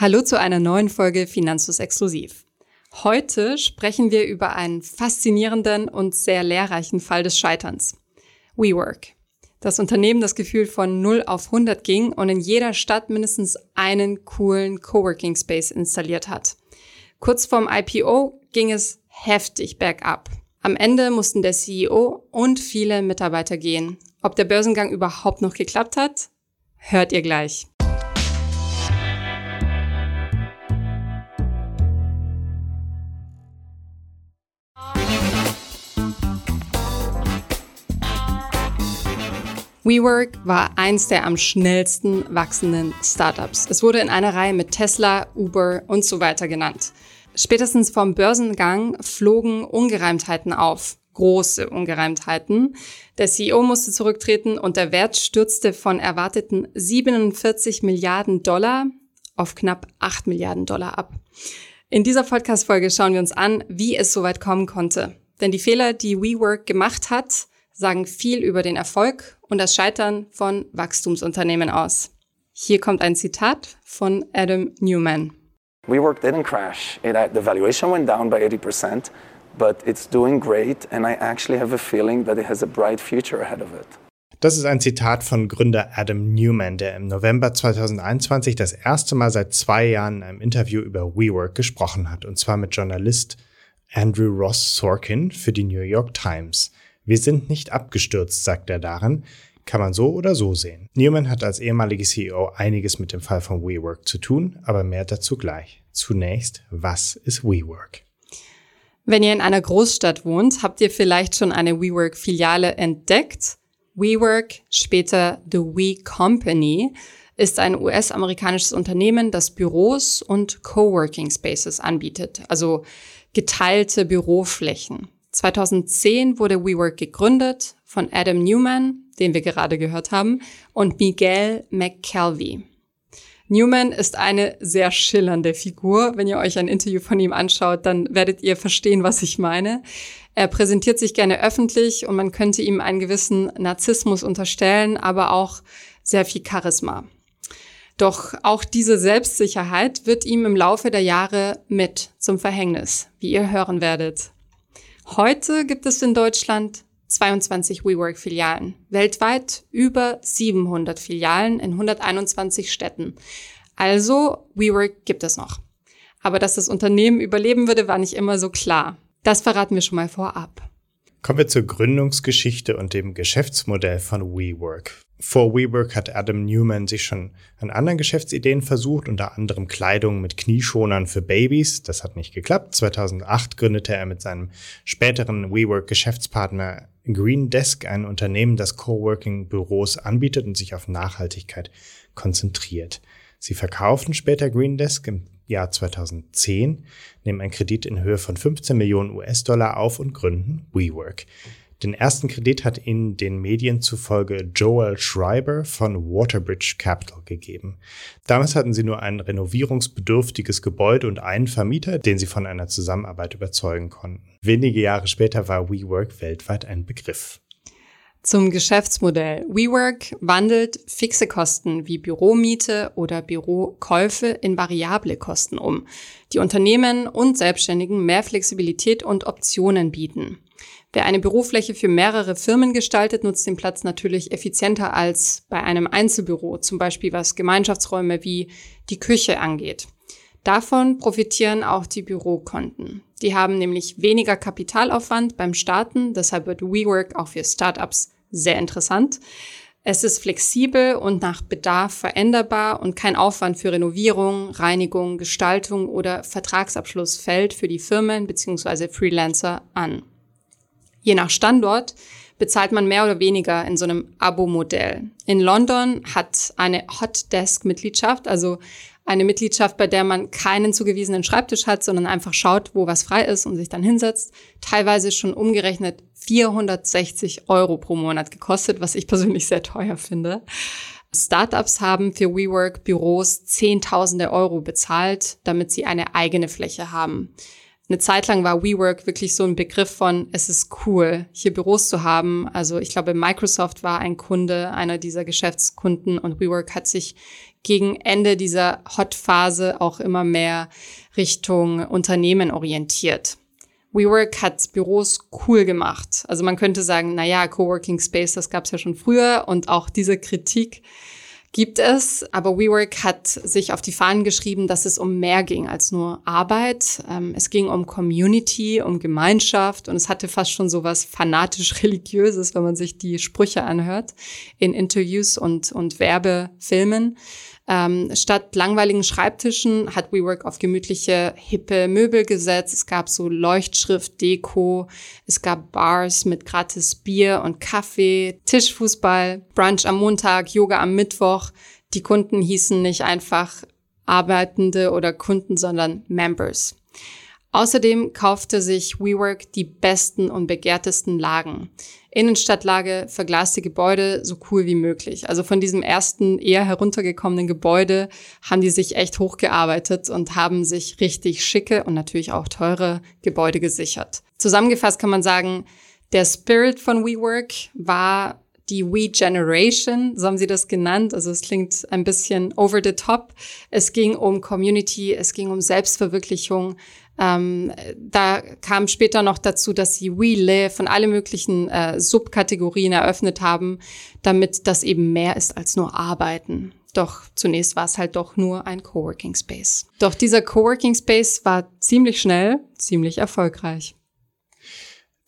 Hallo zu einer neuen Folge Finanzus Exklusiv. Heute sprechen wir über einen faszinierenden und sehr lehrreichen Fall des Scheiterns. WeWork. Das Unternehmen das Gefühl von 0 auf 100 ging und in jeder Stadt mindestens einen coolen Coworking Space installiert hat. Kurz vorm IPO ging es heftig bergab. Am Ende mussten der CEO und viele Mitarbeiter gehen. Ob der Börsengang überhaupt noch geklappt hat, hört ihr gleich. WeWork war eins der am schnellsten wachsenden Startups. Es wurde in einer Reihe mit Tesla, Uber und so weiter genannt. Spätestens vom Börsengang flogen Ungereimtheiten auf. Große Ungereimtheiten. Der CEO musste zurücktreten und der Wert stürzte von erwarteten 47 Milliarden Dollar auf knapp 8 Milliarden Dollar ab. In dieser Podcast-Folge schauen wir uns an, wie es so weit kommen konnte. Denn die Fehler, die WeWork gemacht hat, sagen viel über den Erfolg und das Scheitern von Wachstumsunternehmen aus. Hier kommt ein Zitat von Adam Newman. WeWork didn't crash. It, uh, the valuation went down by 80%, but it's doing great and I actually have a feeling that it has a bright future ahead of it. Das ist ein Zitat von Gründer Adam Newman, der im November 2021 das erste Mal seit zwei Jahren in einem Interview über WeWork gesprochen hat, und zwar mit Journalist Andrew Ross Sorkin für die New York Times. Wir sind nicht abgestürzt, sagt er daran. Kann man so oder so sehen. Newman hat als ehemaliger CEO einiges mit dem Fall von WeWork zu tun, aber mehr dazu gleich. Zunächst, was ist WeWork? Wenn ihr in einer Großstadt wohnt, habt ihr vielleicht schon eine WeWork-Filiale entdeckt. WeWork, später The We Company, ist ein US-amerikanisches Unternehmen, das Büros und Coworking Spaces anbietet, also geteilte Büroflächen. 2010 wurde WeWork gegründet von Adam Newman, den wir gerade gehört haben, und Miguel McKelvey. Newman ist eine sehr schillernde Figur. Wenn ihr euch ein Interview von ihm anschaut, dann werdet ihr verstehen, was ich meine. Er präsentiert sich gerne öffentlich und man könnte ihm einen gewissen Narzissmus unterstellen, aber auch sehr viel Charisma. Doch auch diese Selbstsicherheit wird ihm im Laufe der Jahre mit zum Verhängnis, wie ihr hören werdet. Heute gibt es in Deutschland 22 WeWork-Filialen. Weltweit über 700 Filialen in 121 Städten. Also WeWork gibt es noch. Aber dass das Unternehmen überleben würde, war nicht immer so klar. Das verraten wir schon mal vorab. Kommen wir zur Gründungsgeschichte und dem Geschäftsmodell von WeWork. Vor WeWork hat Adam Newman sich schon an anderen Geschäftsideen versucht, unter anderem Kleidung mit Knieschonern für Babys. Das hat nicht geklappt. 2008 gründete er mit seinem späteren WeWork-Geschäftspartner Green Desk ein Unternehmen, das Coworking-Büros anbietet und sich auf Nachhaltigkeit konzentriert. Sie verkauften später Green Desk im Jahr 2010, nehmen einen Kredit in Höhe von 15 Millionen US-Dollar auf und gründen WeWork. Den ersten Kredit hat ihnen den Medien zufolge Joel Schreiber von Waterbridge Capital gegeben. Damals hatten sie nur ein renovierungsbedürftiges Gebäude und einen Vermieter, den sie von einer Zusammenarbeit überzeugen konnten. Wenige Jahre später war WeWork weltweit ein Begriff. Zum Geschäftsmodell. WeWork wandelt fixe Kosten wie Büromiete oder Bürokäufe in variable Kosten um, die Unternehmen und Selbstständigen mehr Flexibilität und Optionen bieten. Wer eine Bürofläche für mehrere Firmen gestaltet, nutzt den Platz natürlich effizienter als bei einem Einzelbüro, zum Beispiel was Gemeinschaftsräume wie die Küche angeht. Davon profitieren auch die Bürokonten. Die haben nämlich weniger Kapitalaufwand beim Starten, deshalb wird WeWork auch für Startups sehr interessant. Es ist flexibel und nach Bedarf veränderbar und kein Aufwand für Renovierung, Reinigung, Gestaltung oder Vertragsabschluss fällt für die Firmen bzw. Freelancer an. Je nach Standort bezahlt man mehr oder weniger in so einem Abo-Modell. In London hat eine Hot Desk-Mitgliedschaft, also eine Mitgliedschaft, bei der man keinen zugewiesenen Schreibtisch hat, sondern einfach schaut, wo was frei ist und sich dann hinsetzt, teilweise schon umgerechnet 460 Euro pro Monat gekostet, was ich persönlich sehr teuer finde. Startups haben für WeWork Büros Zehntausende Euro bezahlt, damit sie eine eigene Fläche haben eine Zeit lang war WeWork wirklich so ein Begriff von, es ist cool, hier Büros zu haben. Also ich glaube, Microsoft war ein Kunde, einer dieser Geschäftskunden und WeWork hat sich gegen Ende dieser Hot-Phase auch immer mehr Richtung Unternehmen orientiert. WeWork hat Büros cool gemacht. Also man könnte sagen, na ja, Coworking Space, das gab es ja schon früher und auch diese Kritik gibt es. Aber WeWork hat sich auf die Fahnen geschrieben, dass es um mehr ging als nur Arbeit. Ähm, es ging um Community, um Gemeinschaft und es hatte fast schon so was fanatisch religiöses, wenn man sich die Sprüche anhört in Interviews und, und Werbefilmen. Ähm, statt langweiligen Schreibtischen hat WeWork auf gemütliche, hippe Möbel gesetzt. Es gab so Leuchtschrift, Deko, es gab Bars mit gratis Bier und Kaffee, Tischfußball, Brunch am Montag, Yoga am Mittwoch. Die Kunden hießen nicht einfach Arbeitende oder Kunden, sondern Members. Außerdem kaufte sich WeWork die besten und begehrtesten Lagen. Innenstadtlage, verglaste Gebäude, so cool wie möglich. Also von diesem ersten eher heruntergekommenen Gebäude haben die sich echt hochgearbeitet und haben sich richtig schicke und natürlich auch teure Gebäude gesichert. Zusammengefasst kann man sagen, der Spirit von WeWork war die We Generation, so haben sie das genannt. Also es klingt ein bisschen over the top. Es ging um Community, es ging um Selbstverwirklichung, ähm, da kam später noch dazu, dass sie We Live und alle möglichen äh, Subkategorien eröffnet haben, damit das eben mehr ist als nur Arbeiten. Doch zunächst war es halt doch nur ein Coworking Space. Doch dieser Coworking Space war ziemlich schnell, ziemlich erfolgreich.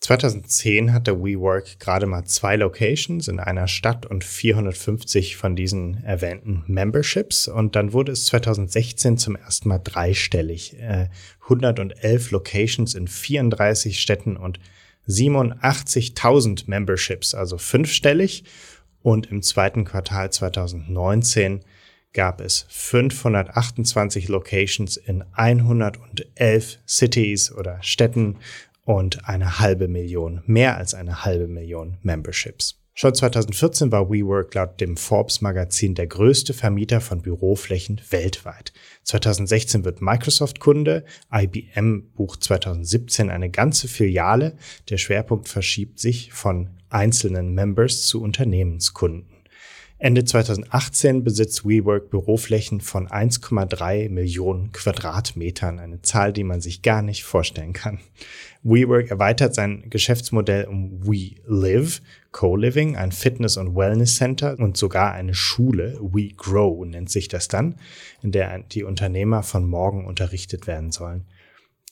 2010 hatte WeWork gerade mal zwei Locations in einer Stadt und 450 von diesen erwähnten Memberships. Und dann wurde es 2016 zum ersten Mal dreistellig. 111 äh, Locations in 34 Städten und 87.000 Memberships, also fünfstellig. Und im zweiten Quartal 2019 gab es 528 Locations in 111 Cities oder Städten und eine halbe Million, mehr als eine halbe Million Memberships. Schon 2014 war WeWork laut dem Forbes Magazin der größte Vermieter von Büroflächen weltweit. 2016 wird Microsoft Kunde, IBM bucht 2017 eine ganze Filiale, der Schwerpunkt verschiebt sich von einzelnen Members zu Unternehmenskunden. Ende 2018 besitzt WeWork Büroflächen von 1,3 Millionen Quadratmetern, eine Zahl, die man sich gar nicht vorstellen kann. WeWork erweitert sein Geschäftsmodell um WeLive, Co-Living, ein Fitness- und Wellness-Center und sogar eine Schule, WeGrow nennt sich das dann, in der die Unternehmer von morgen unterrichtet werden sollen.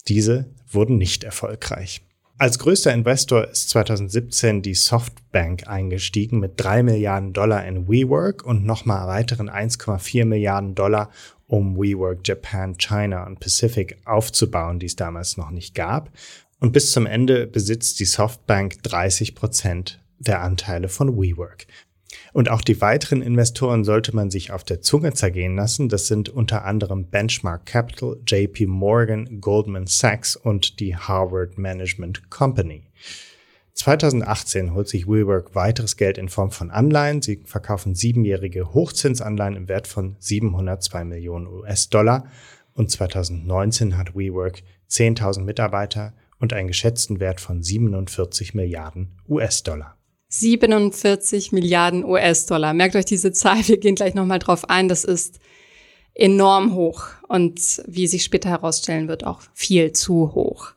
Diese wurden nicht erfolgreich. Als größter Investor ist 2017 die Softbank eingestiegen mit drei Milliarden Dollar in WeWork und nochmal weiteren 1,4 Milliarden Dollar, um WeWork Japan, China und Pacific aufzubauen, die es damals noch nicht gab. Und bis zum Ende besitzt die Softbank 30 Prozent der Anteile von WeWork. Und auch die weiteren Investoren sollte man sich auf der Zunge zergehen lassen. Das sind unter anderem Benchmark Capital, JP Morgan, Goldman Sachs und die Harvard Management Company. 2018 holt sich WeWork weiteres Geld in Form von Anleihen. Sie verkaufen siebenjährige Hochzinsanleihen im Wert von 702 Millionen US-Dollar. Und 2019 hat WeWork 10.000 Mitarbeiter und einen geschätzten Wert von 47 Milliarden US-Dollar. 47 Milliarden US-Dollar. Merkt euch diese Zahl, wir gehen gleich nochmal drauf ein. Das ist enorm hoch und wie sich später herausstellen wird, auch viel zu hoch.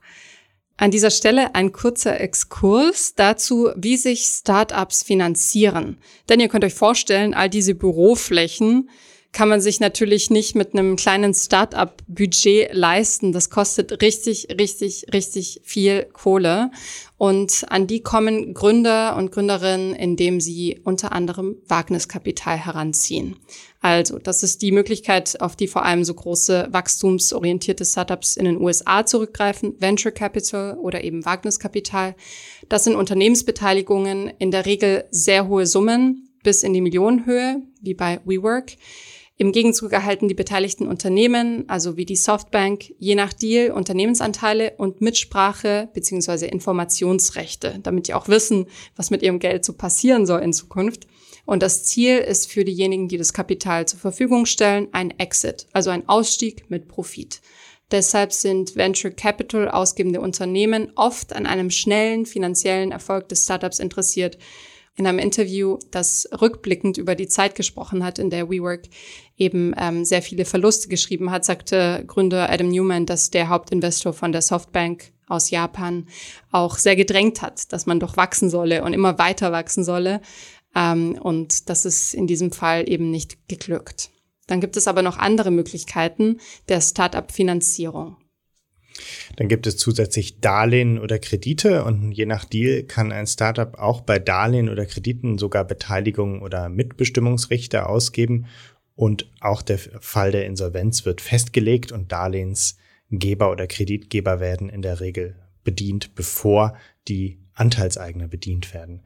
An dieser Stelle ein kurzer Exkurs dazu, wie sich Startups finanzieren. Denn ihr könnt euch vorstellen, all diese Büroflächen kann man sich natürlich nicht mit einem kleinen Start-up-Budget leisten. Das kostet richtig, richtig, richtig viel Kohle. Und an die kommen Gründer und Gründerinnen, indem sie unter anderem Wagniskapital heranziehen. Also, das ist die Möglichkeit, auf die vor allem so große wachstumsorientierte Startups in den USA zurückgreifen, Venture Capital oder eben Wagniskapital. Das sind Unternehmensbeteiligungen, in der Regel sehr hohe Summen bis in die Millionenhöhe, wie bei WeWork. Im Gegenzug erhalten die beteiligten Unternehmen, also wie die Softbank, je nach Deal Unternehmensanteile und Mitsprache bzw. Informationsrechte, damit die auch wissen, was mit ihrem Geld so passieren soll in Zukunft. Und das Ziel ist für diejenigen, die das Kapital zur Verfügung stellen, ein Exit, also ein Ausstieg mit Profit. Deshalb sind Venture Capital ausgebende Unternehmen oft an einem schnellen finanziellen Erfolg des Startups interessiert in einem Interview, das rückblickend über die Zeit gesprochen hat, in der WeWork eben ähm, sehr viele Verluste geschrieben hat, sagte Gründer Adam Newman, dass der Hauptinvestor von der Softbank aus Japan auch sehr gedrängt hat, dass man doch wachsen solle und immer weiter wachsen solle. Ähm, und das ist in diesem Fall eben nicht geglückt. Dann gibt es aber noch andere Möglichkeiten der Start-up-Finanzierung. Dann gibt es zusätzlich Darlehen oder Kredite und je nach Deal kann ein Startup auch bei Darlehen oder Krediten sogar Beteiligung oder Mitbestimmungsrechte ausgeben und auch der Fall der Insolvenz wird festgelegt und Darlehensgeber oder Kreditgeber werden in der Regel bedient, bevor die Anteilseigner bedient werden.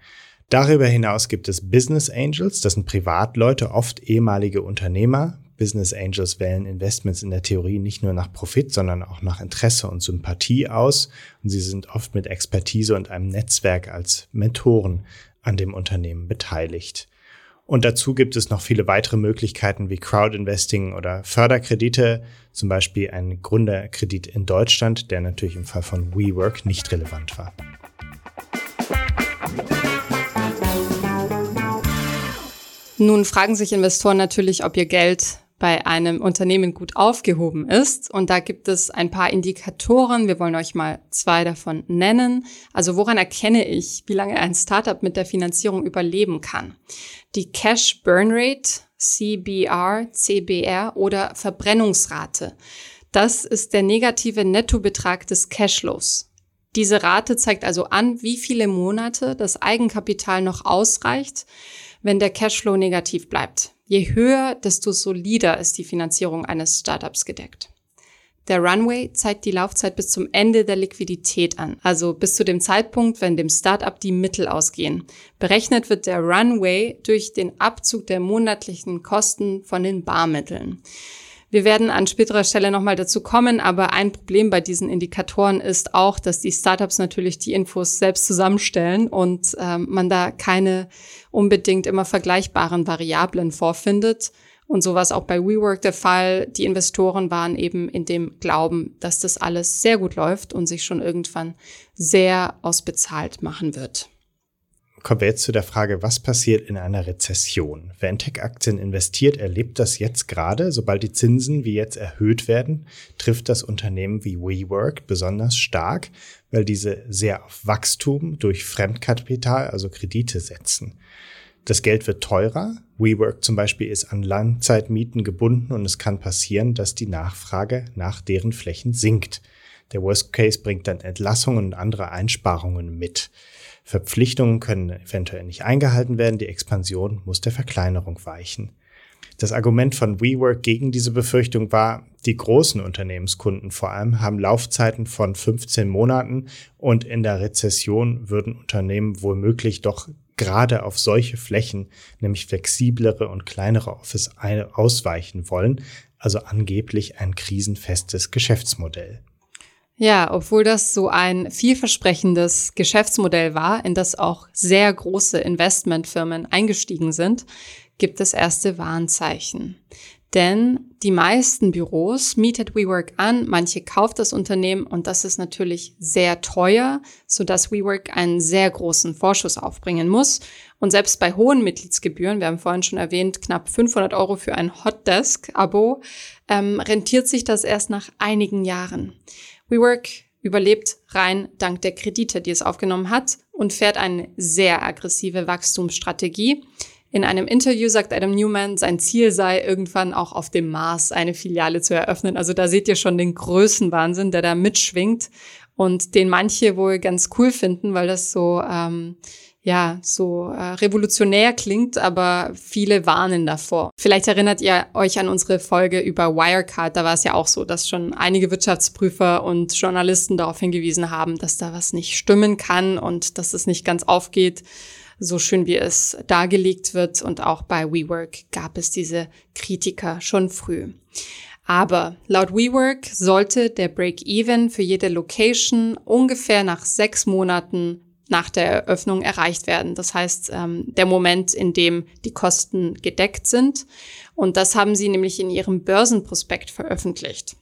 Darüber hinaus gibt es Business Angels, das sind Privatleute, oft ehemalige Unternehmer, Business Angels wählen Investments in der Theorie nicht nur nach Profit, sondern auch nach Interesse und Sympathie aus. Und sie sind oft mit Expertise und einem Netzwerk als Mentoren an dem Unternehmen beteiligt. Und dazu gibt es noch viele weitere Möglichkeiten wie Crowdinvesting oder Förderkredite, zum Beispiel ein Gründerkredit in Deutschland, der natürlich im Fall von WeWork nicht relevant war. Nun fragen sich Investoren natürlich, ob ihr Geld bei einem Unternehmen gut aufgehoben ist. Und da gibt es ein paar Indikatoren. Wir wollen euch mal zwei davon nennen. Also woran erkenne ich, wie lange ein Startup mit der Finanzierung überleben kann? Die Cash Burn Rate, CBR, CBR oder Verbrennungsrate. Das ist der negative Nettobetrag des Cashflows. Diese Rate zeigt also an, wie viele Monate das Eigenkapital noch ausreicht, wenn der Cashflow negativ bleibt. Je höher, desto solider ist die Finanzierung eines Startups gedeckt. Der Runway zeigt die Laufzeit bis zum Ende der Liquidität an, also bis zu dem Zeitpunkt, wenn dem Startup die Mittel ausgehen. Berechnet wird der Runway durch den Abzug der monatlichen Kosten von den Barmitteln. Wir werden an späterer Stelle nochmal dazu kommen, aber ein Problem bei diesen Indikatoren ist auch, dass die Startups natürlich die Infos selbst zusammenstellen und ähm, man da keine unbedingt immer vergleichbaren Variablen vorfindet. Und so war es auch bei WeWork der Fall. Die Investoren waren eben in dem Glauben, dass das alles sehr gut läuft und sich schon irgendwann sehr ausbezahlt machen wird kommen wir jetzt zu der Frage, was passiert in einer Rezession? Wer in Tech-Aktien investiert, erlebt das jetzt gerade. Sobald die Zinsen wie jetzt erhöht werden, trifft das Unternehmen wie WeWork besonders stark, weil diese sehr auf Wachstum durch Fremdkapital, also Kredite setzen. Das Geld wird teurer. WeWork zum Beispiel ist an Langzeitmieten gebunden und es kann passieren, dass die Nachfrage nach deren Flächen sinkt. Der Worst Case bringt dann Entlassungen und andere Einsparungen mit. Verpflichtungen können eventuell nicht eingehalten werden, die Expansion muss der Verkleinerung weichen. Das Argument von WeWork gegen diese Befürchtung war, die großen Unternehmenskunden vor allem haben Laufzeiten von 15 Monaten und in der Rezession würden Unternehmen womöglich doch gerade auf solche Flächen, nämlich flexiblere und kleinere Office ausweichen wollen, also angeblich ein krisenfestes Geschäftsmodell. Ja, obwohl das so ein vielversprechendes Geschäftsmodell war, in das auch sehr große Investmentfirmen eingestiegen sind, gibt es erste Warnzeichen. Denn die meisten Büros mietet WeWork an, manche kauft das Unternehmen und das ist natürlich sehr teuer, sodass WeWork einen sehr großen Vorschuss aufbringen muss. Und selbst bei hohen Mitgliedsgebühren, wir haben vorhin schon erwähnt, knapp 500 Euro für ein Hotdesk-Abo, ähm, rentiert sich das erst nach einigen Jahren. WeWork überlebt rein dank der Kredite, die es aufgenommen hat und fährt eine sehr aggressive Wachstumsstrategie. In einem Interview sagt Adam Newman, sein Ziel sei, irgendwann auch auf dem Mars eine Filiale zu eröffnen. Also da seht ihr schon den Größenwahnsinn, der da mitschwingt und den manche wohl ganz cool finden, weil das so ähm, ja, so äh, revolutionär klingt, aber viele warnen davor. Vielleicht erinnert ihr euch an unsere Folge über Wirecard. Da war es ja auch so, dass schon einige Wirtschaftsprüfer und Journalisten darauf hingewiesen haben, dass da was nicht stimmen kann und dass es nicht ganz aufgeht, so schön wie es dargelegt wird. Und auch bei WeWork gab es diese Kritiker schon früh. Aber laut WeWork sollte der Break-Even für jede Location ungefähr nach sechs Monaten nach der Eröffnung erreicht werden. Das heißt, ähm, der Moment, in dem die Kosten gedeckt sind. Und das haben sie nämlich in ihrem Börsenprospekt veröffentlicht.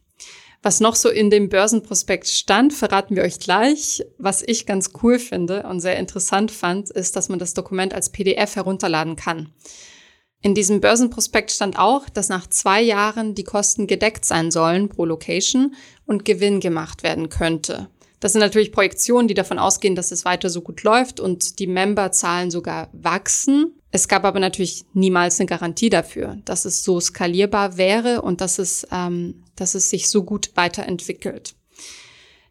Was noch so in dem Börsenprospekt stand, verraten wir euch gleich. Was ich ganz cool finde und sehr interessant fand, ist, dass man das Dokument als PDF herunterladen kann. In diesem Börsenprospekt stand auch, dass nach zwei Jahren die Kosten gedeckt sein sollen pro Location und Gewinn gemacht werden könnte. Das sind natürlich Projektionen, die davon ausgehen, dass es weiter so gut läuft und die Memberzahlen sogar wachsen. Es gab aber natürlich niemals eine Garantie dafür, dass es so skalierbar wäre und dass es, ähm, dass es sich so gut weiterentwickelt.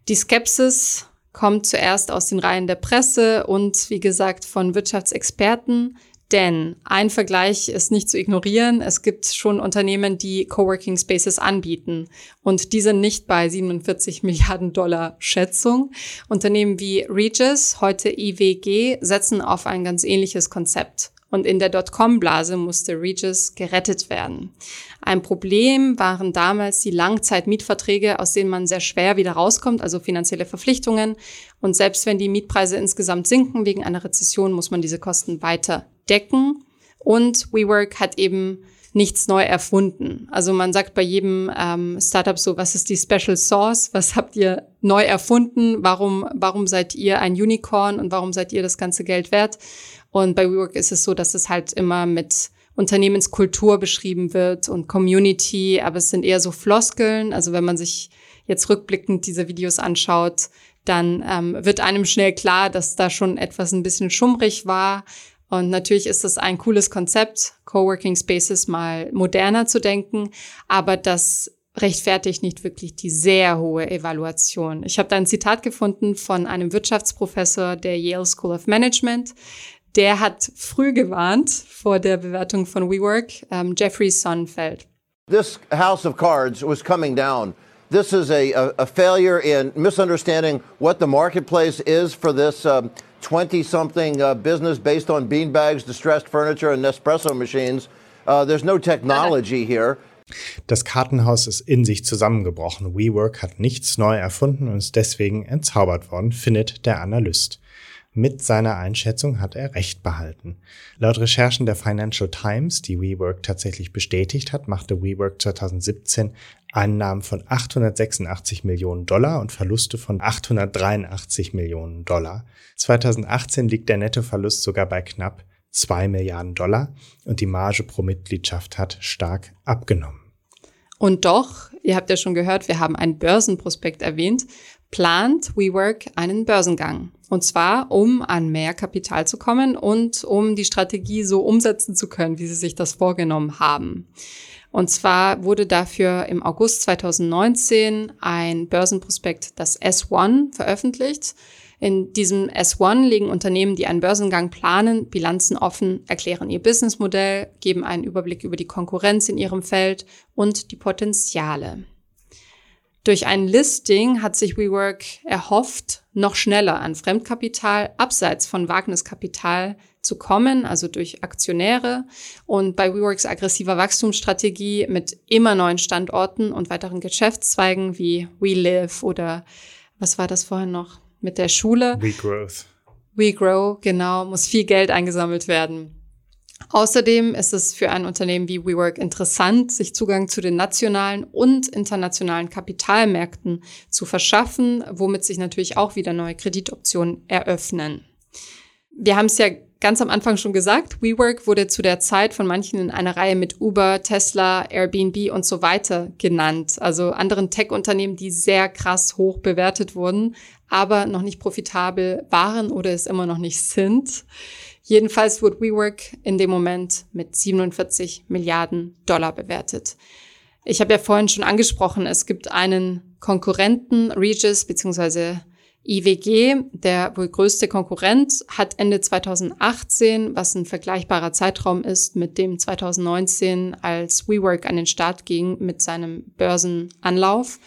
Die Skepsis kommt zuerst aus den Reihen der Presse und wie gesagt von Wirtschaftsexperten. Denn ein Vergleich ist nicht zu ignorieren. Es gibt schon Unternehmen, die Coworking Spaces anbieten. Und die sind nicht bei 47 Milliarden Dollar Schätzung. Unternehmen wie Regis, heute IWG, setzen auf ein ganz ähnliches Konzept. Und in der Dotcom-Blase musste Regis gerettet werden. Ein Problem waren damals die Langzeitmietverträge, aus denen man sehr schwer wieder rauskommt, also finanzielle Verpflichtungen. Und selbst wenn die Mietpreise insgesamt sinken wegen einer Rezession, muss man diese Kosten weiter decken. Und WeWork hat eben nichts neu erfunden. Also man sagt bei jedem ähm, Startup so, was ist die Special Source? Was habt ihr neu erfunden? Warum, warum seid ihr ein Unicorn und warum seid ihr das ganze Geld wert? Und bei WeWork ist es so, dass es halt immer mit Unternehmenskultur beschrieben wird und Community, aber es sind eher so Floskeln. Also wenn man sich jetzt rückblickend diese Videos anschaut, dann ähm, wird einem schnell klar, dass da schon etwas ein bisschen schummrig war. Und natürlich ist das ein cooles Konzept, Coworking Spaces mal moderner zu denken, aber das rechtfertigt nicht wirklich die sehr hohe Evaluation. Ich habe da ein Zitat gefunden von einem Wirtschaftsprofessor der Yale School of Management, der hat früh gewarnt vor der Bewertung von WeWork, um, Jeffrey Sonnenfeld. This house of cards was coming down. This is a, a, a failure in misunderstanding what the marketplace is for this 20 um, something uh, business based on beanbags, distressed furniture, and Nespresso machines. Uh, there's no technology here. Das Kartenhaus ist in sich zusammengebrochen. WeWork hat nichts neu erfunden und ist deswegen entzaubert worden, findet der Analyst. Mit seiner Einschätzung hat er recht behalten. Laut Recherchen der Financial Times, die WeWork tatsächlich bestätigt hat, machte WeWork 2017 Einnahmen von 886 Millionen Dollar und Verluste von 883 Millionen Dollar. 2018 liegt der Nettoverlust sogar bei knapp 2 Milliarden Dollar und die Marge pro Mitgliedschaft hat stark abgenommen. Und doch, ihr habt ja schon gehört, wir haben einen Börsenprospekt erwähnt, plant WeWork einen Börsengang. Und zwar, um an mehr Kapital zu kommen und um die Strategie so umsetzen zu können, wie sie sich das vorgenommen haben. Und zwar wurde dafür im August 2019 ein Börsenprospekt, das S1, veröffentlicht. In diesem S1 legen Unternehmen, die einen Börsengang planen, Bilanzen offen, erklären ihr Businessmodell, geben einen Überblick über die Konkurrenz in ihrem Feld und die Potenziale. Durch ein Listing hat sich WeWork erhofft, noch schneller an Fremdkapital abseits von Wagniskapital zu kommen, also durch Aktionäre. Und bei WeWorks aggressiver Wachstumsstrategie mit immer neuen Standorten und weiteren Geschäftszweigen wie WeLive oder was war das vorhin noch mit der Schule? WeGrowth. WeGrow, genau, muss viel Geld eingesammelt werden. Außerdem ist es für ein Unternehmen wie WeWork interessant, sich Zugang zu den nationalen und internationalen Kapitalmärkten zu verschaffen, womit sich natürlich auch wieder neue Kreditoptionen eröffnen. Wir haben es ja ganz am Anfang schon gesagt, WeWork wurde zu der Zeit von manchen in einer Reihe mit Uber, Tesla, Airbnb und so weiter genannt. Also anderen Tech-Unternehmen, die sehr krass hoch bewertet wurden, aber noch nicht profitabel waren oder es immer noch nicht sind. Jedenfalls wurde WeWork in dem Moment mit 47 Milliarden Dollar bewertet. Ich habe ja vorhin schon angesprochen, es gibt einen Konkurrenten, Regis bzw. IWG, der wohl größte Konkurrent, hat Ende 2018, was ein vergleichbarer Zeitraum ist mit dem 2019, als WeWork an den Start ging mit seinem Börsenanlauf,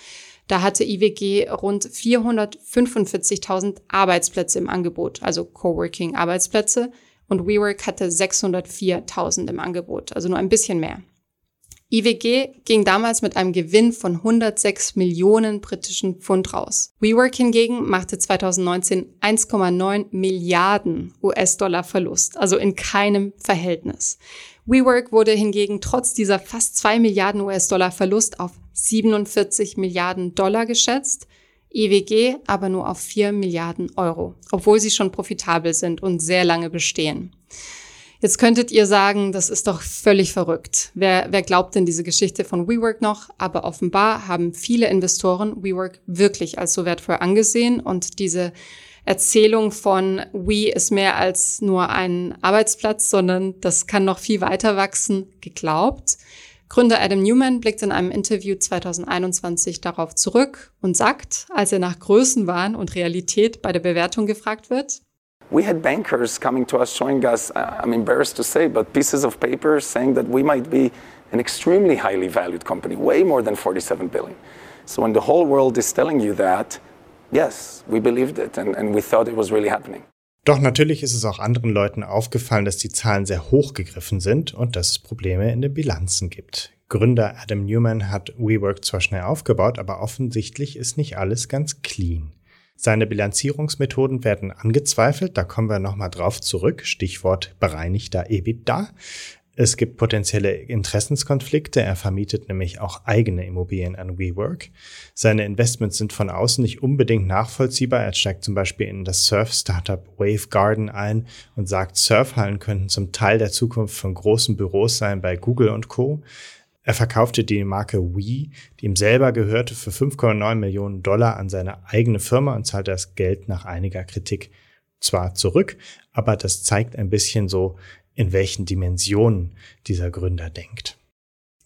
da hatte IWG rund 445.000 Arbeitsplätze im Angebot, also Coworking-Arbeitsplätze und WeWork hatte 604.000 im Angebot, also nur ein bisschen mehr. IWG ging damals mit einem Gewinn von 106 Millionen britischen Pfund raus. WeWork hingegen machte 2019 1,9 Milliarden US-Dollar Verlust, also in keinem Verhältnis. WeWork wurde hingegen trotz dieser fast 2 Milliarden US-Dollar Verlust auf 47 Milliarden Dollar geschätzt, EWG aber nur auf 4 Milliarden Euro, obwohl sie schon profitabel sind und sehr lange bestehen. Jetzt könntet ihr sagen, das ist doch völlig verrückt. Wer, wer glaubt denn diese Geschichte von WeWork noch? Aber offenbar haben viele Investoren WeWork wirklich als so wertvoll angesehen und diese Erzählung von We ist mehr als nur ein Arbeitsplatz, sondern das kann noch viel weiter wachsen, geglaubt. Gründer Adam Newman blickt in einem Interview 2021 darauf zurück und sagt, als er nach Größenwahn und Realität bei der Bewertung gefragt wird, We had bankers coming to us showing us, uh, I'm embarrassed to say, but pieces of paper saying that we might be an extremely highly valued company, way more than 47 billion. So when the whole world is telling you that, yes, we believed it and, and we thought it was really happening. Doch natürlich ist es auch anderen Leuten aufgefallen, dass die Zahlen sehr hoch gegriffen sind und dass es Probleme in den Bilanzen gibt. Gründer Adam Newman hat WeWork zwar schnell aufgebaut, aber offensichtlich ist nicht alles ganz clean. Seine Bilanzierungsmethoden werden angezweifelt, da kommen wir nochmal drauf zurück, Stichwort bereinigter EBITDA. Es gibt potenzielle Interessenskonflikte. Er vermietet nämlich auch eigene Immobilien an WeWork. Seine Investments sind von außen nicht unbedingt nachvollziehbar. Er steigt zum Beispiel in das Surf-Startup Wave Garden ein und sagt, Surfhallen könnten zum Teil der Zukunft von großen Büros sein bei Google und Co. Er verkaufte die Marke Wii, die ihm selber gehörte, für 5,9 Millionen Dollar an seine eigene Firma und zahlte das Geld nach einiger Kritik zwar zurück, aber das zeigt ein bisschen so, in welchen Dimensionen dieser Gründer denkt.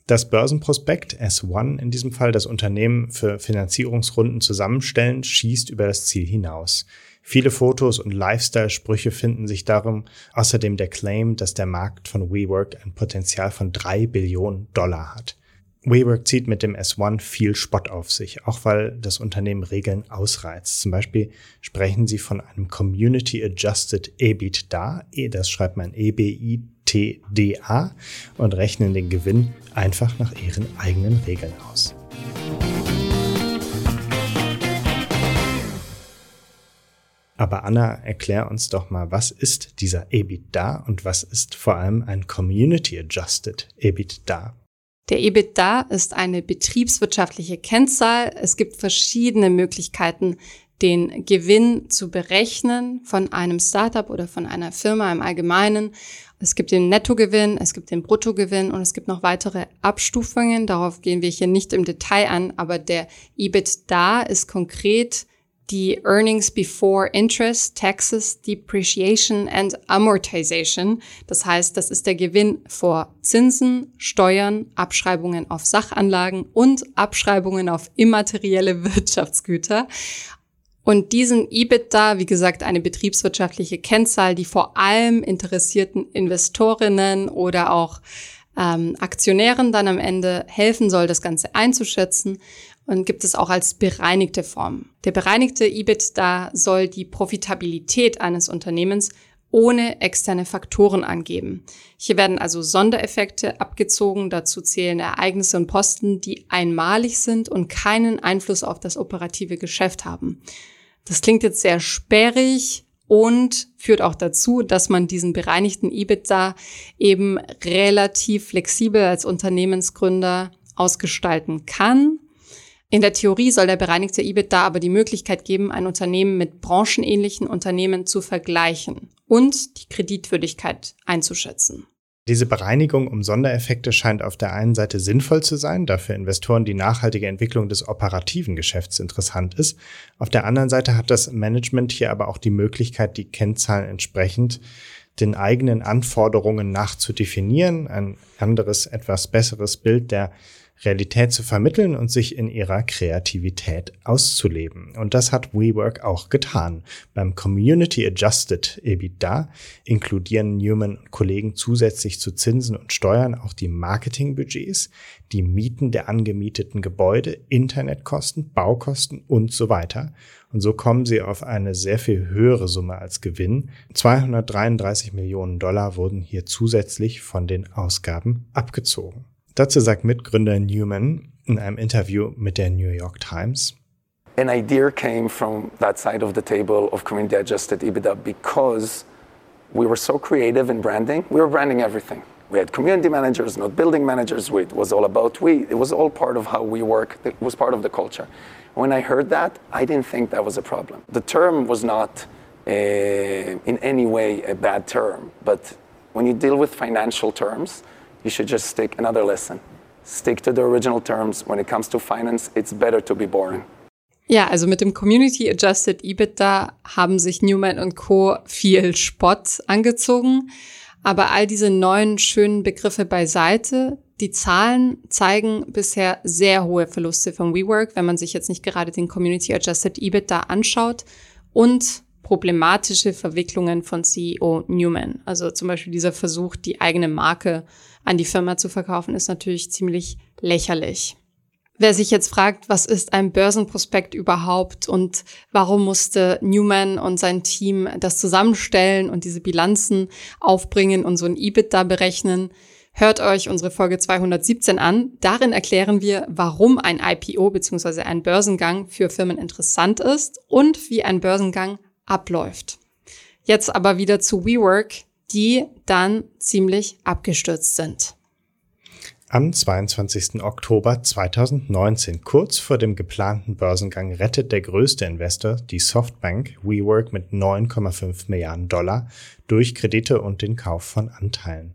Das Börsenprospekt S1, in diesem Fall das Unternehmen für Finanzierungsrunden zusammenstellen, schießt über das Ziel hinaus. Viele Fotos und Lifestyle-Sprüche finden sich darum, außerdem der Claim, dass der Markt von WeWork ein Potenzial von drei Billionen Dollar hat. WeWork zieht mit dem S1 viel Spott auf sich, auch weil das Unternehmen Regeln ausreizt. Zum Beispiel sprechen sie von einem Community Adjusted EBITDA, e, das schreibt man EBITDA, und rechnen den Gewinn einfach nach ihren eigenen Regeln aus. Aber Anna, erklär uns doch mal, was ist dieser EBITDA und was ist vor allem ein Community Adjusted EBITDA? Der EBITDA ist eine betriebswirtschaftliche Kennzahl. Es gibt verschiedene Möglichkeiten, den Gewinn zu berechnen von einem Startup oder von einer Firma im Allgemeinen. Es gibt den Nettogewinn, es gibt den Bruttogewinn und es gibt noch weitere Abstufungen. Darauf gehen wir hier nicht im Detail an, aber der EBITDA ist konkret die Earnings Before Interest, Taxes, Depreciation and Amortization. Das heißt, das ist der Gewinn vor Zinsen, Steuern, Abschreibungen auf Sachanlagen und Abschreibungen auf immaterielle Wirtschaftsgüter. Und diesen EBITDA, wie gesagt, eine betriebswirtschaftliche Kennzahl, die vor allem interessierten Investorinnen oder auch ähm, Aktionären dann am Ende helfen soll, das Ganze einzuschätzen und gibt es auch als bereinigte Form. Der bereinigte EBITDA soll die Profitabilität eines Unternehmens ohne externe Faktoren angeben. Hier werden also Sondereffekte abgezogen, dazu zählen Ereignisse und Posten, die einmalig sind und keinen Einfluss auf das operative Geschäft haben. Das klingt jetzt sehr sperrig und führt auch dazu, dass man diesen bereinigten EBITDA eben relativ flexibel als Unternehmensgründer ausgestalten kann. In der Theorie soll der bereinigte EBITDA aber die Möglichkeit geben, ein Unternehmen mit branchenähnlichen Unternehmen zu vergleichen und die Kreditwürdigkeit einzuschätzen. Diese Bereinigung um Sondereffekte scheint auf der einen Seite sinnvoll zu sein, da für Investoren die nachhaltige Entwicklung des operativen Geschäfts interessant ist. Auf der anderen Seite hat das Management hier aber auch die Möglichkeit, die Kennzahlen entsprechend den eigenen Anforderungen nach zu definieren, ein anderes, etwas besseres Bild der Realität zu vermitteln und sich in ihrer Kreativität auszuleben. Und das hat WeWork auch getan. Beim Community Adjusted EBITDA inkludieren Newman und Kollegen zusätzlich zu Zinsen und Steuern auch die Marketingbudgets, die Mieten der angemieteten Gebäude, Internetkosten, Baukosten und so weiter. Und so kommen sie auf eine sehr viel höhere Summe als Gewinn. 233 Millionen Dollar wurden hier zusätzlich von den Ausgaben abgezogen. Dazu sagt Mitgründer Newman in einem Interview mit der New York Times. An idea came from that side of the table of community adjusted EBITDA because we were so creative in branding. We were branding everything. We had community managers, not building managers. It was all about we. It was all part of how we work. It was part of the culture. When I heard that, I didn't think that was a problem. The term was not uh, in any way a bad term, but when you deal with financial terms, you should just stick another lesson. Stick to the original terms. When it comes to finance, it's better to be boring. Ja, also mit dem Community Adjusted EBITDA haben sich Newman und Co. viel Spott angezogen. Aber all diese neuen schönen Begriffe beiseite, die Zahlen zeigen bisher sehr hohe Verluste von WeWork, wenn man sich jetzt nicht gerade den Community Adjusted EBITDA anschaut und problematische Verwicklungen von CEO Newman. Also zum Beispiel dieser Versuch, die eigene Marke an die Firma zu verkaufen, ist natürlich ziemlich lächerlich. Wer sich jetzt fragt, was ist ein Börsenprospekt überhaupt und warum musste Newman und sein Team das zusammenstellen und diese Bilanzen aufbringen und so ein EBITDA berechnen, hört euch unsere Folge 217 an. Darin erklären wir, warum ein IPO bzw. ein Börsengang für Firmen interessant ist und wie ein Börsengang abläuft. Jetzt aber wieder zu WeWork, die dann ziemlich abgestürzt sind. Am 22. Oktober 2019, kurz vor dem geplanten Börsengang, rettet der größte Investor, die Softbank, WeWork mit 9,5 Milliarden Dollar durch Kredite und den Kauf von Anteilen.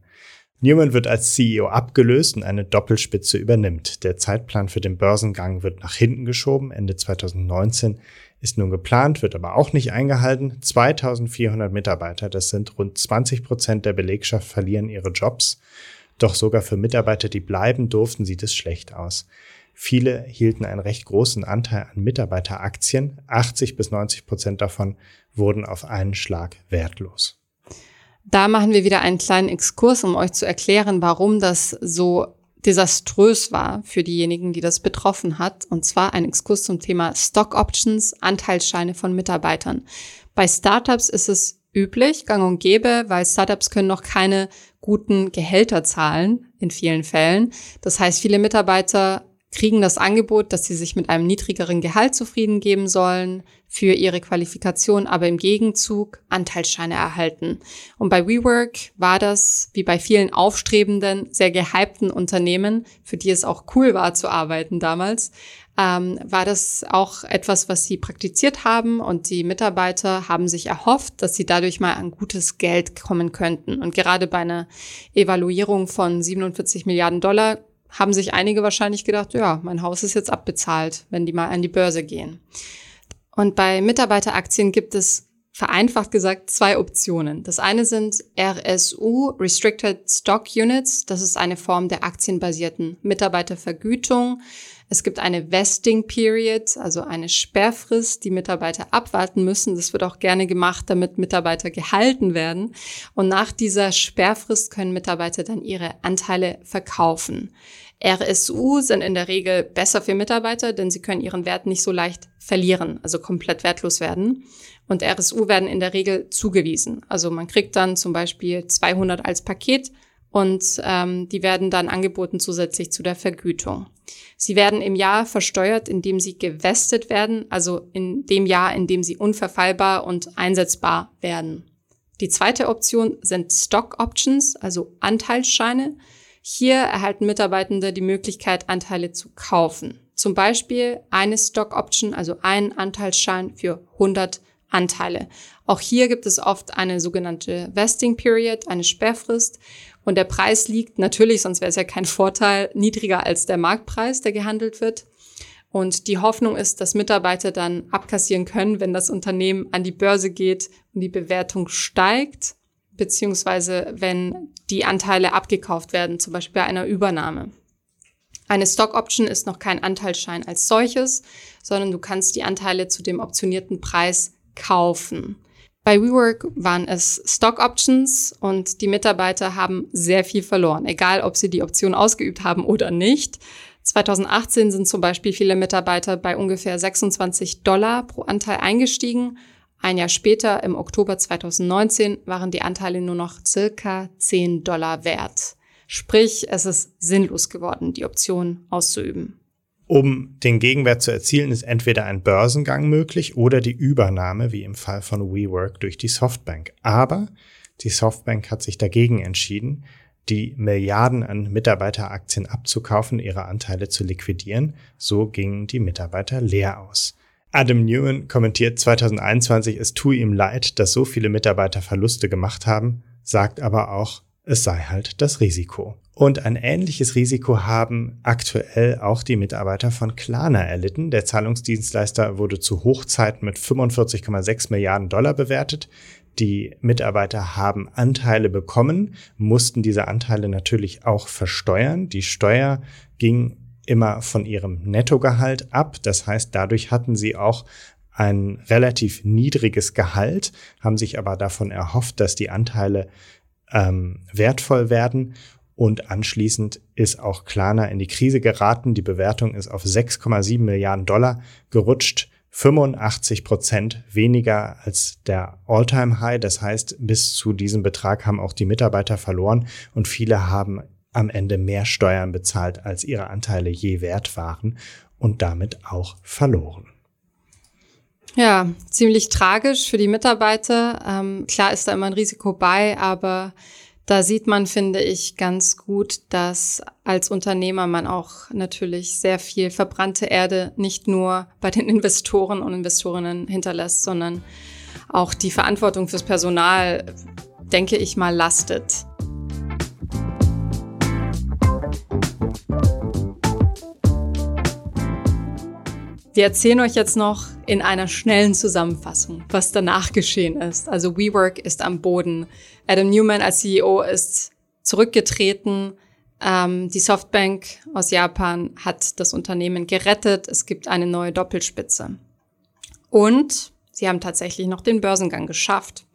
Newman wird als CEO abgelöst und eine Doppelspitze übernimmt. Der Zeitplan für den Börsengang wird nach hinten geschoben. Ende 2019 ist nun geplant, wird aber auch nicht eingehalten. 2400 Mitarbeiter, das sind rund 20 Prozent der Belegschaft, verlieren ihre Jobs. Doch sogar für Mitarbeiter, die bleiben durften, sieht es schlecht aus. Viele hielten einen recht großen Anteil an Mitarbeiteraktien. 80 bis 90 Prozent davon wurden auf einen Schlag wertlos. Da machen wir wieder einen kleinen Exkurs, um euch zu erklären, warum das so desaströs war für diejenigen, die das betroffen hat. Und zwar ein Exkurs zum Thema Stock Options, Anteilsscheine von Mitarbeitern. Bei Startups ist es üblich, gang und gäbe, weil Startups können noch keine guten Gehälter zahlen in vielen Fällen. Das heißt, viele Mitarbeiter kriegen das Angebot, dass sie sich mit einem niedrigeren Gehalt zufrieden geben sollen für ihre Qualifikation, aber im Gegenzug Anteilsscheine erhalten. Und bei WeWork war das, wie bei vielen aufstrebenden, sehr gehypten Unternehmen, für die es auch cool war zu arbeiten damals, ähm, war das auch etwas, was sie praktiziert haben und die Mitarbeiter haben sich erhofft, dass sie dadurch mal an gutes Geld kommen könnten. Und gerade bei einer Evaluierung von 47 Milliarden Dollar haben sich einige wahrscheinlich gedacht, ja, mein Haus ist jetzt abbezahlt, wenn die mal an die Börse gehen. Und bei Mitarbeiteraktien gibt es vereinfacht gesagt zwei Optionen. Das eine sind RSU, Restricted Stock Units. Das ist eine Form der aktienbasierten Mitarbeitervergütung. Es gibt eine Vesting Period, also eine Sperrfrist, die Mitarbeiter abwarten müssen. Das wird auch gerne gemacht, damit Mitarbeiter gehalten werden. Und nach dieser Sperrfrist können Mitarbeiter dann ihre Anteile verkaufen. RSU sind in der Regel besser für Mitarbeiter, denn sie können ihren Wert nicht so leicht verlieren, also komplett wertlos werden. Und RSU werden in der Regel zugewiesen. Also man kriegt dann zum Beispiel 200 als Paket und ähm, die werden dann angeboten zusätzlich zu der Vergütung. Sie werden im Jahr versteuert, indem sie gewestet werden, also in dem Jahr, in dem sie unverfallbar und einsetzbar werden. Die zweite Option sind Stock Options, also Anteilsscheine. Hier erhalten Mitarbeitende die Möglichkeit, Anteile zu kaufen. Zum Beispiel eine Stock Option, also einen Anteilsschein für 100 Anteile. Auch hier gibt es oft eine sogenannte Vesting Period, eine Sperrfrist. Und der Preis liegt natürlich, sonst wäre es ja kein Vorteil, niedriger als der Marktpreis, der gehandelt wird. Und die Hoffnung ist, dass Mitarbeiter dann abkassieren können, wenn das Unternehmen an die Börse geht und die Bewertung steigt, beziehungsweise wenn die Anteile abgekauft werden, zum Beispiel bei einer Übernahme. Eine Stock Option ist noch kein Anteilsschein als solches, sondern du kannst die Anteile zu dem optionierten Preis kaufen. Bei WeWork waren es Stock Options und die Mitarbeiter haben sehr viel verloren, egal ob sie die Option ausgeübt haben oder nicht. 2018 sind zum Beispiel viele Mitarbeiter bei ungefähr 26 Dollar pro Anteil eingestiegen. Ein Jahr später, im Oktober 2019, waren die Anteile nur noch circa 10 Dollar wert. Sprich, es ist sinnlos geworden, die Option auszuüben. Um den Gegenwert zu erzielen, ist entweder ein Börsengang möglich oder die Übernahme, wie im Fall von WeWork, durch die Softbank. Aber die Softbank hat sich dagegen entschieden, die Milliarden an Mitarbeiteraktien abzukaufen, ihre Anteile zu liquidieren. So gingen die Mitarbeiter leer aus. Adam Newman kommentiert 2021, es tue ihm leid, dass so viele Mitarbeiter Verluste gemacht haben, sagt aber auch, es sei halt das Risiko. Und ein ähnliches Risiko haben aktuell auch die Mitarbeiter von Klarna erlitten. Der Zahlungsdienstleister wurde zu Hochzeiten mit 45,6 Milliarden Dollar bewertet. Die Mitarbeiter haben Anteile bekommen, mussten diese Anteile natürlich auch versteuern. Die Steuer ging immer von ihrem Nettogehalt ab. Das heißt, dadurch hatten sie auch ein relativ niedriges Gehalt, haben sich aber davon erhofft, dass die Anteile ähm, wertvoll werden. Und anschließend ist auch Klarna in die Krise geraten. Die Bewertung ist auf 6,7 Milliarden Dollar gerutscht. 85 Prozent weniger als der All-Time-High. Das heißt, bis zu diesem Betrag haben auch die Mitarbeiter verloren und viele haben am Ende mehr Steuern bezahlt, als ihre Anteile je wert waren und damit auch verloren. Ja, ziemlich tragisch für die Mitarbeiter. Ähm, klar ist da immer ein Risiko bei, aber da sieht man, finde ich, ganz gut, dass als Unternehmer man auch natürlich sehr viel verbrannte Erde nicht nur bei den Investoren und Investorinnen hinterlässt, sondern auch die Verantwortung fürs Personal, denke ich mal, lastet. Wir erzählen euch jetzt noch in einer schnellen Zusammenfassung, was danach geschehen ist. Also WeWork ist am Boden. Adam Newman als CEO ist zurückgetreten. Ähm, die Softbank aus Japan hat das Unternehmen gerettet. Es gibt eine neue Doppelspitze. Und sie haben tatsächlich noch den Börsengang geschafft.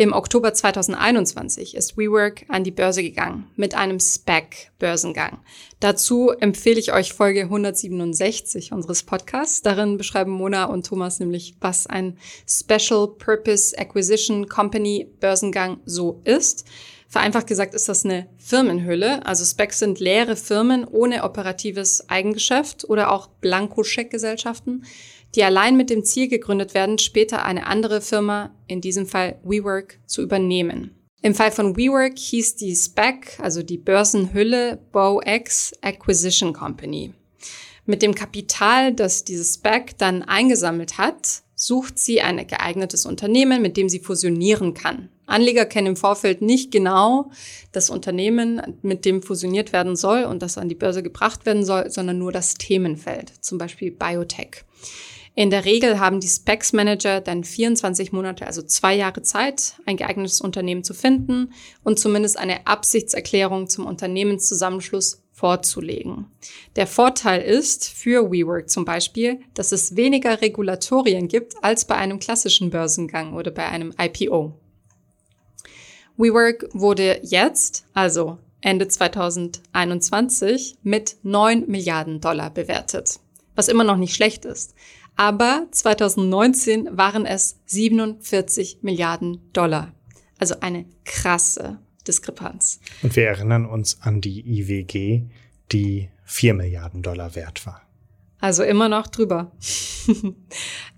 Im Oktober 2021 ist WeWork an die Börse gegangen mit einem SPAC-Börsengang. Dazu empfehle ich euch Folge 167 unseres Podcasts. Darin beschreiben Mona und Thomas nämlich, was ein Special Purpose Acquisition Company Börsengang so ist. Vereinfacht gesagt ist das eine Firmenhülle. Also Specs sind leere Firmen ohne operatives Eigengeschäft oder auch Blankoscheckgesellschaften. gesellschaften die allein mit dem Ziel gegründet werden, später eine andere Firma, in diesem Fall WeWork, zu übernehmen. Im Fall von WeWork hieß die SPAC, also die Börsenhülle, BowX Acquisition Company. Mit dem Kapital, das dieses SPAC dann eingesammelt hat, sucht sie ein geeignetes Unternehmen, mit dem sie fusionieren kann. Anleger kennen im Vorfeld nicht genau das Unternehmen, mit dem fusioniert werden soll und das an die Börse gebracht werden soll, sondern nur das Themenfeld, zum Beispiel Biotech. In der Regel haben die Specs Manager dann 24 Monate, also zwei Jahre Zeit, ein geeignetes Unternehmen zu finden und zumindest eine Absichtserklärung zum Unternehmenszusammenschluss vorzulegen. Der Vorteil ist für WeWork zum Beispiel, dass es weniger Regulatorien gibt als bei einem klassischen Börsengang oder bei einem IPO. WeWork wurde jetzt, also Ende 2021, mit 9 Milliarden Dollar bewertet, was immer noch nicht schlecht ist aber 2019 waren es 47 Milliarden Dollar. Also eine krasse Diskrepanz. Und wir erinnern uns an die IWG, die 4 Milliarden Dollar wert war. Also immer noch drüber.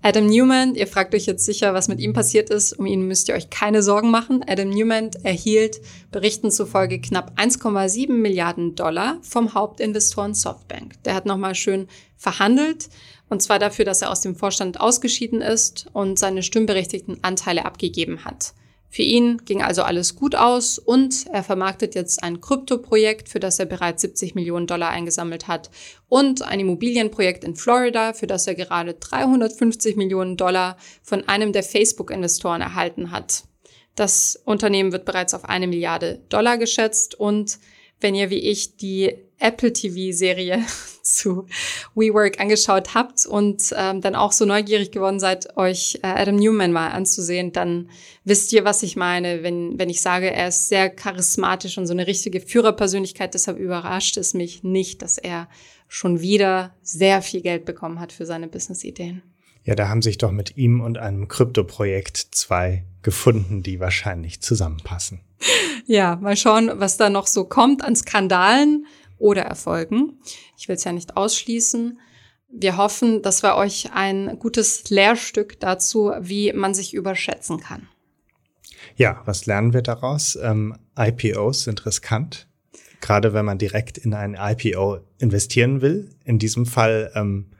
Adam Newman, ihr fragt euch jetzt sicher, was mit ihm passiert ist. Um ihn müsst ihr euch keine Sorgen machen. Adam Newman erhielt Berichten zufolge knapp 1,7 Milliarden Dollar vom Hauptinvestoren Softbank. Der hat nochmal schön verhandelt und zwar dafür, dass er aus dem Vorstand ausgeschieden ist und seine stimmberechtigten Anteile abgegeben hat. Für ihn ging also alles gut aus und er vermarktet jetzt ein Kryptoprojekt, für das er bereits 70 Millionen Dollar eingesammelt hat und ein Immobilienprojekt in Florida, für das er gerade 350 Millionen Dollar von einem der Facebook-Investoren erhalten hat. Das Unternehmen wird bereits auf eine Milliarde Dollar geschätzt und wenn ihr wie ich die Apple TV-Serie zu WeWork angeschaut habt und ähm, dann auch so neugierig geworden seid, euch äh, Adam Newman mal anzusehen, dann wisst ihr, was ich meine, wenn, wenn ich sage, er ist sehr charismatisch und so eine richtige Führerpersönlichkeit. Deshalb überrascht es mich nicht, dass er schon wieder sehr viel Geld bekommen hat für seine Business-Ideen. Ja, da haben sich doch mit ihm und einem Krypto-Projekt zwei gefunden, die wahrscheinlich zusammenpassen. Ja, mal schauen, was da noch so kommt an Skandalen oder Erfolgen. Ich will es ja nicht ausschließen. Wir hoffen, dass wir euch ein gutes Lehrstück dazu, wie man sich überschätzen kann. Ja, was lernen wir daraus? Ähm, IPOs sind riskant. gerade wenn man direkt in ein IPO investieren will. In diesem Fall ähm,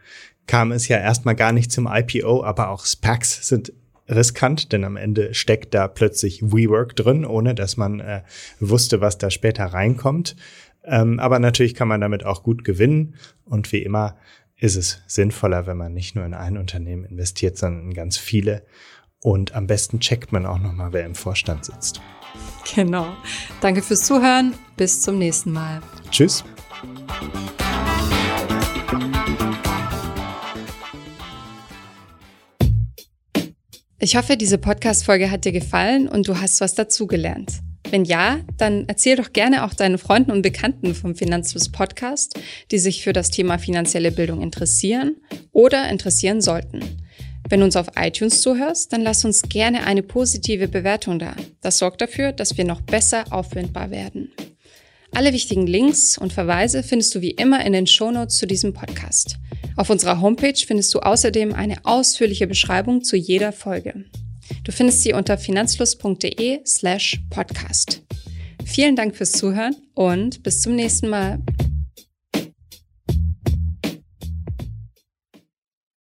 kam es ja erstmal gar nicht zum IPO, aber auch SPACs sind riskant, denn am Ende steckt da plötzlich WeWork drin, ohne dass man äh, wusste, was da später reinkommt. Ähm, aber natürlich kann man damit auch gut gewinnen und wie immer ist es sinnvoller, wenn man nicht nur in ein Unternehmen investiert, sondern in ganz viele. Und am besten checkt man auch nochmal, wer im Vorstand sitzt. Genau. Danke fürs Zuhören. Bis zum nächsten Mal. Tschüss. Ich hoffe, diese Podcast-Folge hat dir gefallen und du hast was dazugelernt. Wenn ja, dann erzähl doch gerne auch deinen Freunden und Bekannten vom Finanzfluss Podcast, die sich für das Thema finanzielle Bildung interessieren oder interessieren sollten. Wenn du uns auf iTunes zuhörst, dann lass uns gerne eine positive Bewertung da. Das sorgt dafür, dass wir noch besser auffindbar werden. Alle wichtigen Links und Verweise findest du wie immer in den Shownotes zu diesem Podcast. Auf unserer Homepage findest du außerdem eine ausführliche Beschreibung zu jeder Folge. Du findest sie unter finanzfluss.de slash podcast. Vielen Dank fürs Zuhören und bis zum nächsten Mal.